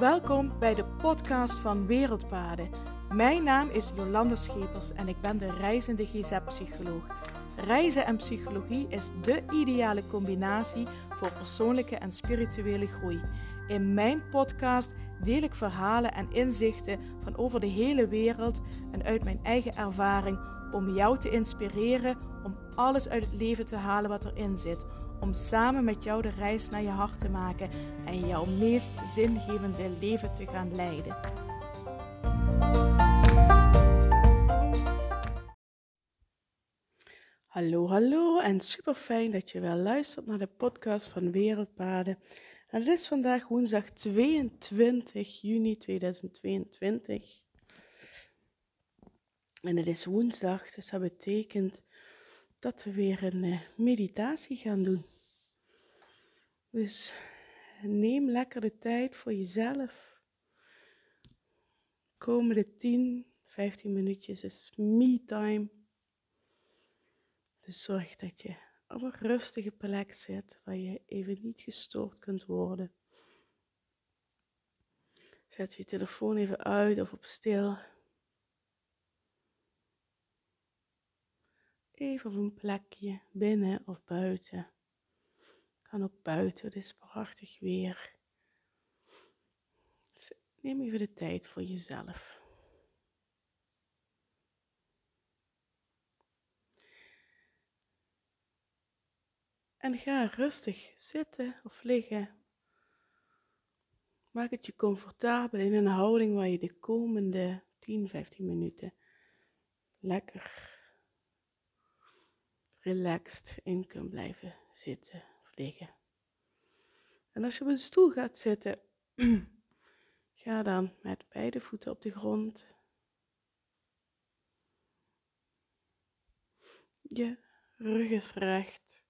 Welkom bij de podcast van Wereldpaden. Mijn naam is Jolanda Schepers en ik ben de reizende GZ-psycholoog. Reizen en psychologie is de ideale combinatie voor persoonlijke en spirituele groei. In mijn podcast deel ik verhalen en inzichten van over de hele wereld en uit mijn eigen ervaring om jou te inspireren om alles uit het leven te halen wat erin zit. Om samen met jou de reis naar je hart te maken en jouw meest zingevende leven te gaan leiden. Hallo, hallo en super fijn dat je wel luistert naar de podcast van Wereldpaden. En het is vandaag woensdag 22 juni 2022. En het is woensdag, dus dat betekent dat we weer een eh, meditatie gaan doen. Dus neem lekker de tijd voor jezelf. Komende 10, 15 minuutjes is me-time. Dus zorg dat je op een rustige plek zit waar je even niet gestoord kunt worden. Zet je telefoon even uit of op stil. Even op een plekje, binnen of buiten. Kan ook buiten, het is prachtig weer. Dus neem even de tijd voor jezelf. En ga rustig zitten of liggen. Maak het je comfortabel in een houding waar je de komende 10, 15 minuten lekker relaxed in kunt blijven zitten of liggen. En als je op een stoel gaat zitten, ga dan met beide voeten op de grond. Je rug is recht.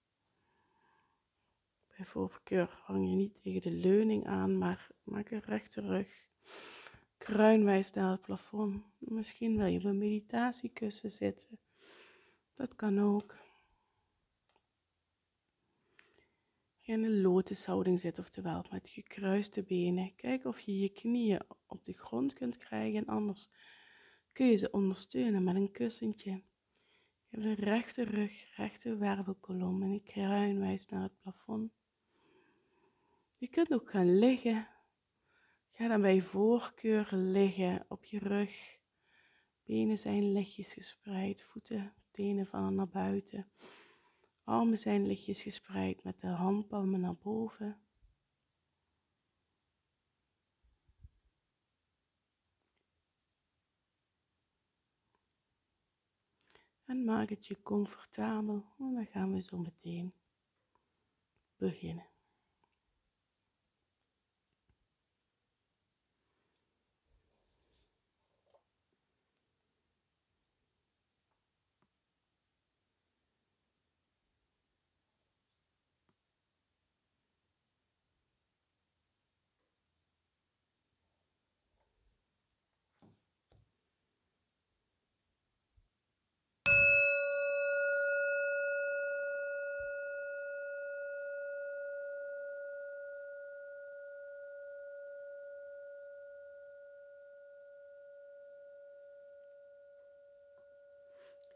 Bij voorkeur hang je niet tegen de leuning aan, maar maak een rechte rug. Kruinwijs naar het plafond. Misschien wil je op een meditatiekussen zitten. Dat kan ook. In een lotushouding zit, oftewel met gekruiste benen. Kijk of je je knieën op de grond kunt krijgen, anders kun je ze ondersteunen met een kussentje. Je hebt een rechte rug, rechte wervelkolom en een kruin wijst naar het plafond. Je kunt ook gaan liggen. Ga dan bij voorkeur liggen op je rug. Benen zijn lichtjes gespreid, voeten, tenen van naar buiten. Armen zijn lichtjes gespreid met de handpalmen naar boven. En maak het je comfortabel, en dan gaan we zo meteen beginnen.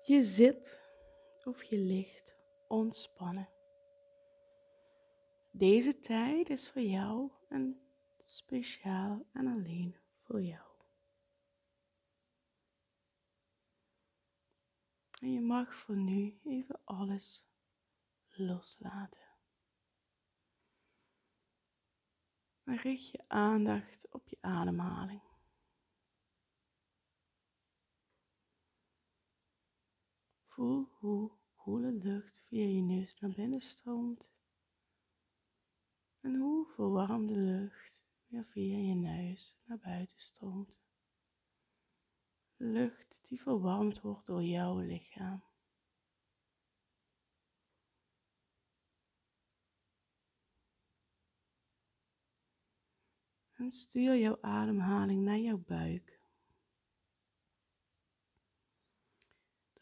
Je zit of je ligt ontspannen. Deze tijd is voor jou en speciaal en alleen voor jou. En je mag voor nu even alles loslaten. En richt je aandacht op je ademhaling. Voel hoe koele lucht via je neus naar binnen stroomt en hoe verwarmde lucht weer via je neus naar buiten stroomt. Lucht die verwarmd wordt door jouw lichaam. En stuur jouw ademhaling naar jouw buik.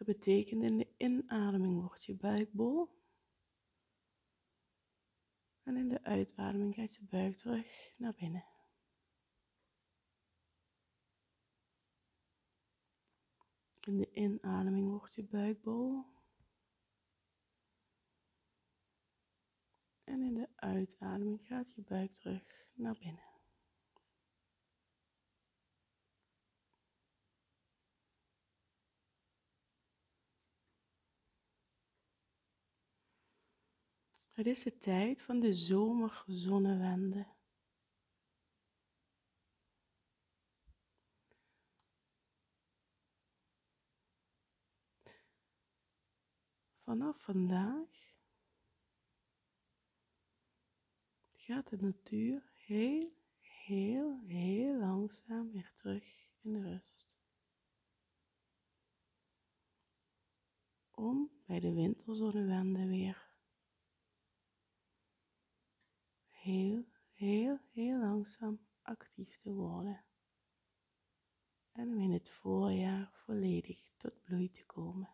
Dat betekent in de inademing wordt je buik bol. En in de uitademing gaat je buik terug naar binnen. In de inademing wordt je buik bol. En in de uitademing gaat je buik terug naar binnen. Het is de tijd van de zomerzonnewende. Vanaf vandaag gaat de natuur heel, heel, heel langzaam weer terug in de rust. Om bij de winterzonnewende weer heel, heel, heel langzaam actief te worden. En om in het voorjaar volledig tot bloei te komen.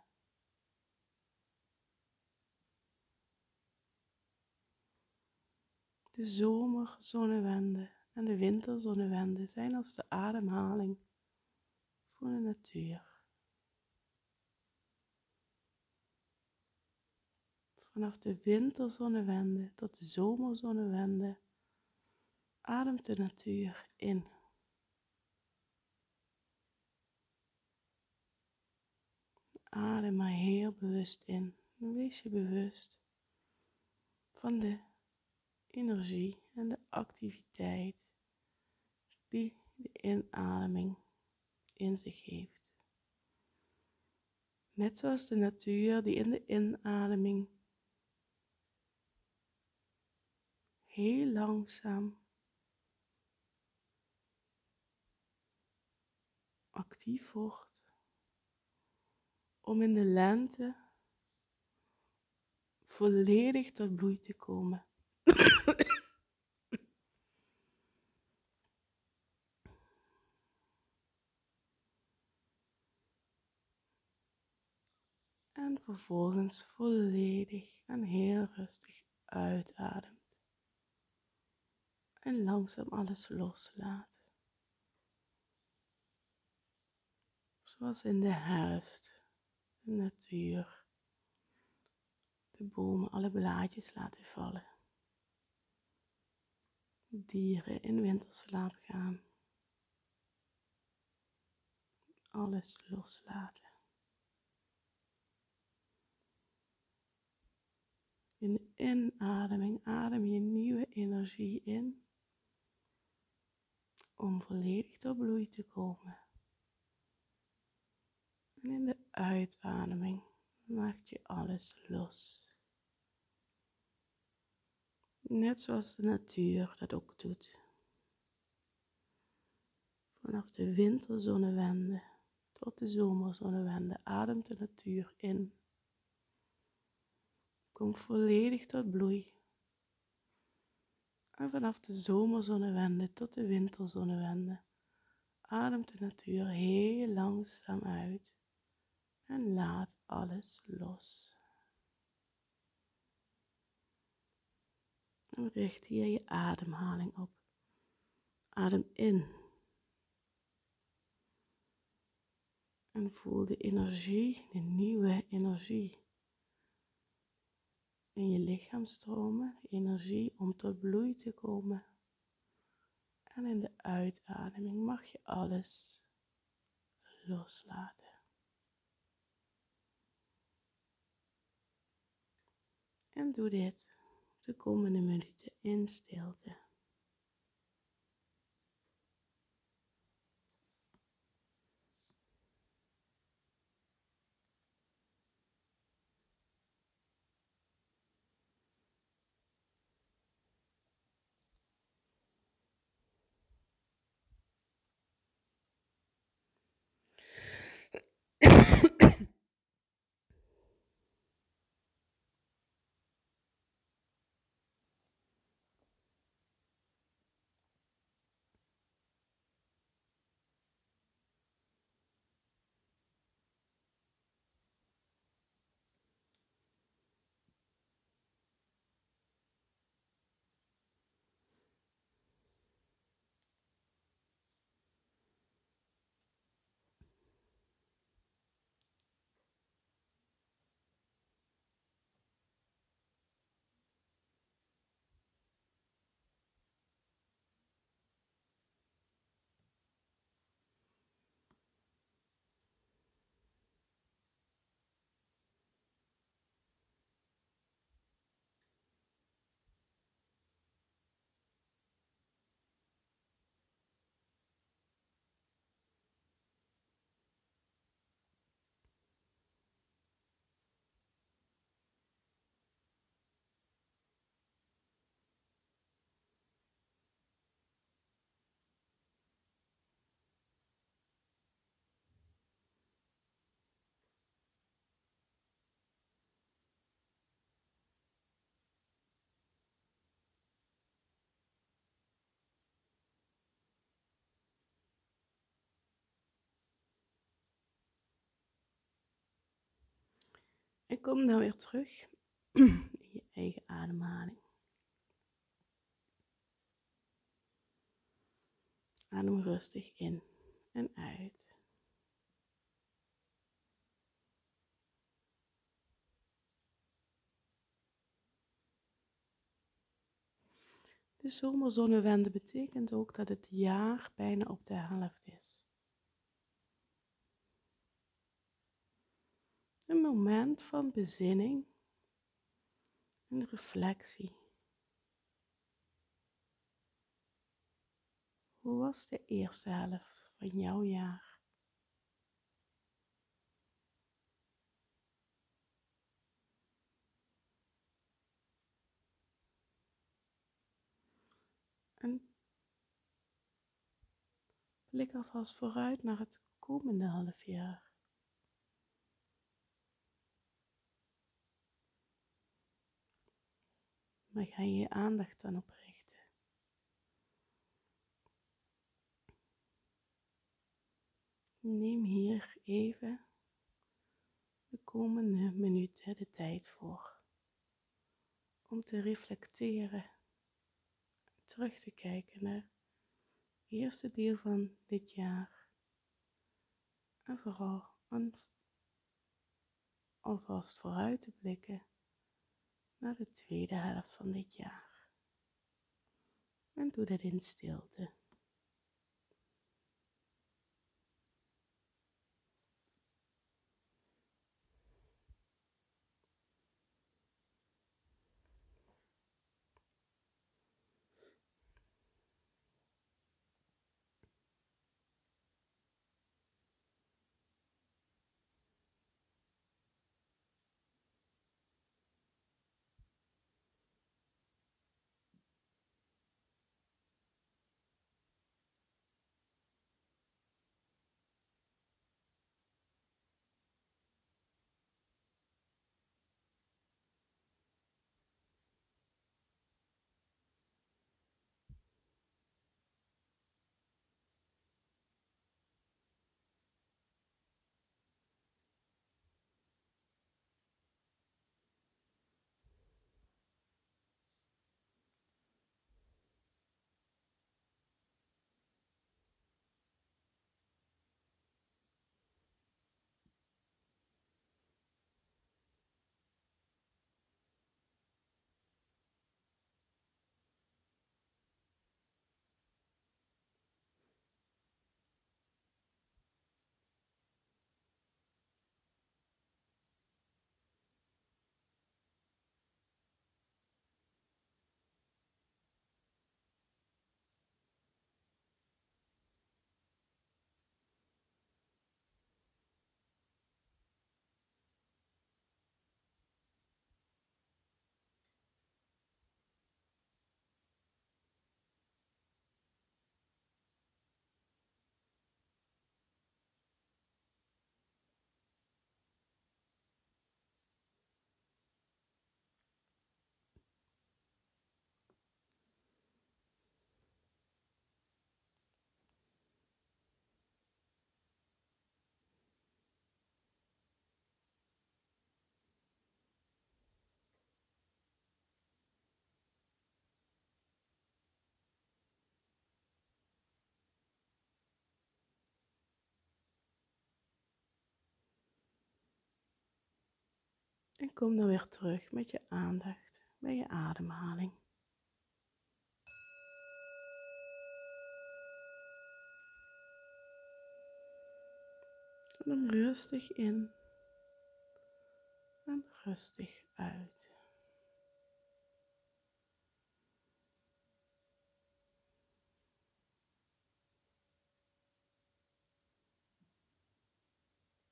De zomerzonnewende en de winterzonnewende zijn als de ademhaling voor de natuur. Vanaf de winterzonnewende tot de zomerzonnewende ademt de natuur in. Adem maar heel bewust in. Wees je bewust van de energie en de activiteit die de inademing in zich heeft. Net zoals de natuur die in de inademing heel langzaam actief wordt om in de lente volledig tot bloei te komen. en vervolgens volledig en heel rustig uitademt. En langzaam alles loslaat. Zoals in de herfst, de natuur, de bomen alle blaadjes laten vallen dieren in winterslaap gaan. Alles loslaten. In de inademing adem je nieuwe energie in om volledig tot bloei te komen. En in de uitademing maak je alles los. Net zoals de natuur dat ook doet. Vanaf de winterzonnewende tot de zomerzonnewende ademt de natuur in. Kom volledig tot bloei. En vanaf de zomerzonnewende tot de winterzonnewende ademt de natuur heel langzaam uit en laat alles los. En richt hier je ademhaling op. Adem in. En voel de energie, de nieuwe energie in je lichaam stromen. Energie om tot bloei te komen. En in de uitademing mag je alles loslaten. En doe dit de komende minuten in stilte. En kom dan weer terug in je eigen ademhaling. Adem rustig in en uit. De zomerzonnewende betekent ook dat het jaar bijna op de helft is. Een moment van bezinning en reflectie. Hoe was de eerste helft van jouw jaar? En blik alvast vooruit naar het komende half jaar. Waar ga je je aandacht dan op richten? Neem hier even de komende minuten de tijd voor om te reflecteren, terug te kijken naar het eerste deel van dit jaar en vooral alvast vooruit te blikken naar de tweede helft van dit jaar. En doe dat in stilte. En kom dan weer terug met je aandacht bij je ademhaling. Adem rustig in en rustig uit.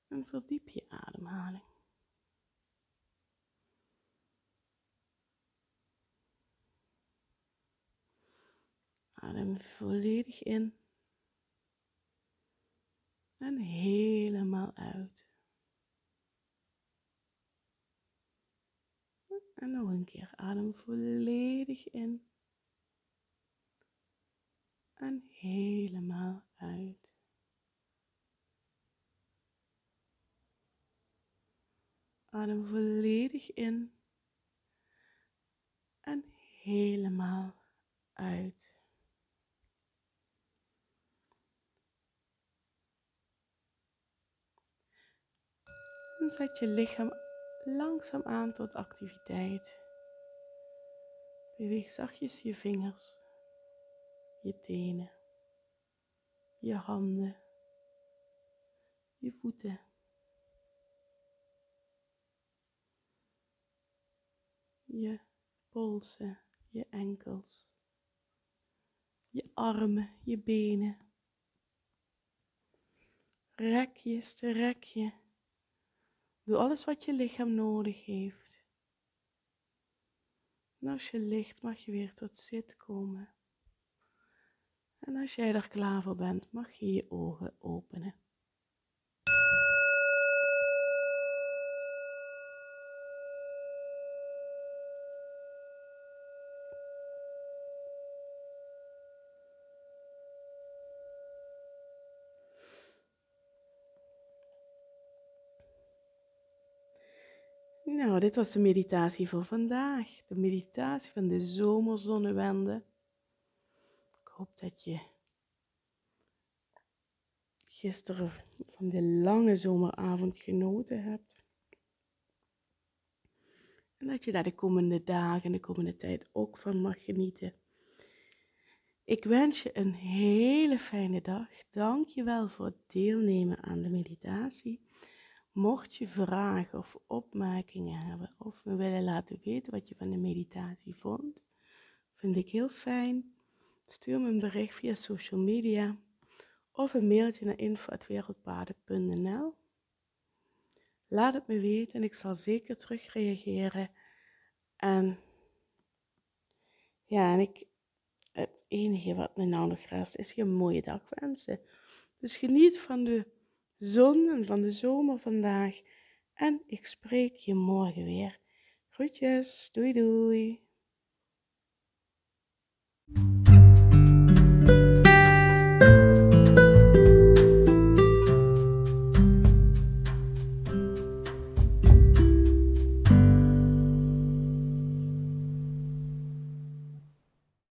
En verdiep je ademhaling. Adem volledig in. En helemaal uit. En nog een keer adem volledig in. En helemaal uit. Adem volledig in en helemaal uit. Zet je lichaam langzaam aan tot activiteit. Beweeg zachtjes je vingers, je tenen, je handen, je voeten. Je polsen, je enkels, je armen, je benen. Rek je, strek je. Doe alles wat je lichaam nodig heeft. En als je ligt, mag je weer tot zit komen. En als jij er klaar voor bent, mag je je ogen openen. Nou, dit was de meditatie voor vandaag. De meditatie van de zomerzonnewende. Ik hoop dat je gisteren van de lange zomeravond genoten hebt. En dat je daar de komende dagen en de komende tijd ook van mag genieten. Ik wens je een hele fijne dag. Dank je wel voor het deelnemen aan de meditatie. Mocht je vragen of opmerkingen hebben of me willen laten weten wat je van de meditatie vond, vind ik heel fijn. Stuur me een bericht via social media of een mailtje naar info.wereldpaden.nl. Laat het me weten en ik zal zeker terugreageren. En ja, en ik, het enige wat me nou nog rest is je een mooie dag wensen. Dus geniet van de zon en van de zomer vandaag. En ik spreek je morgen weer. Groetjes, doei doei.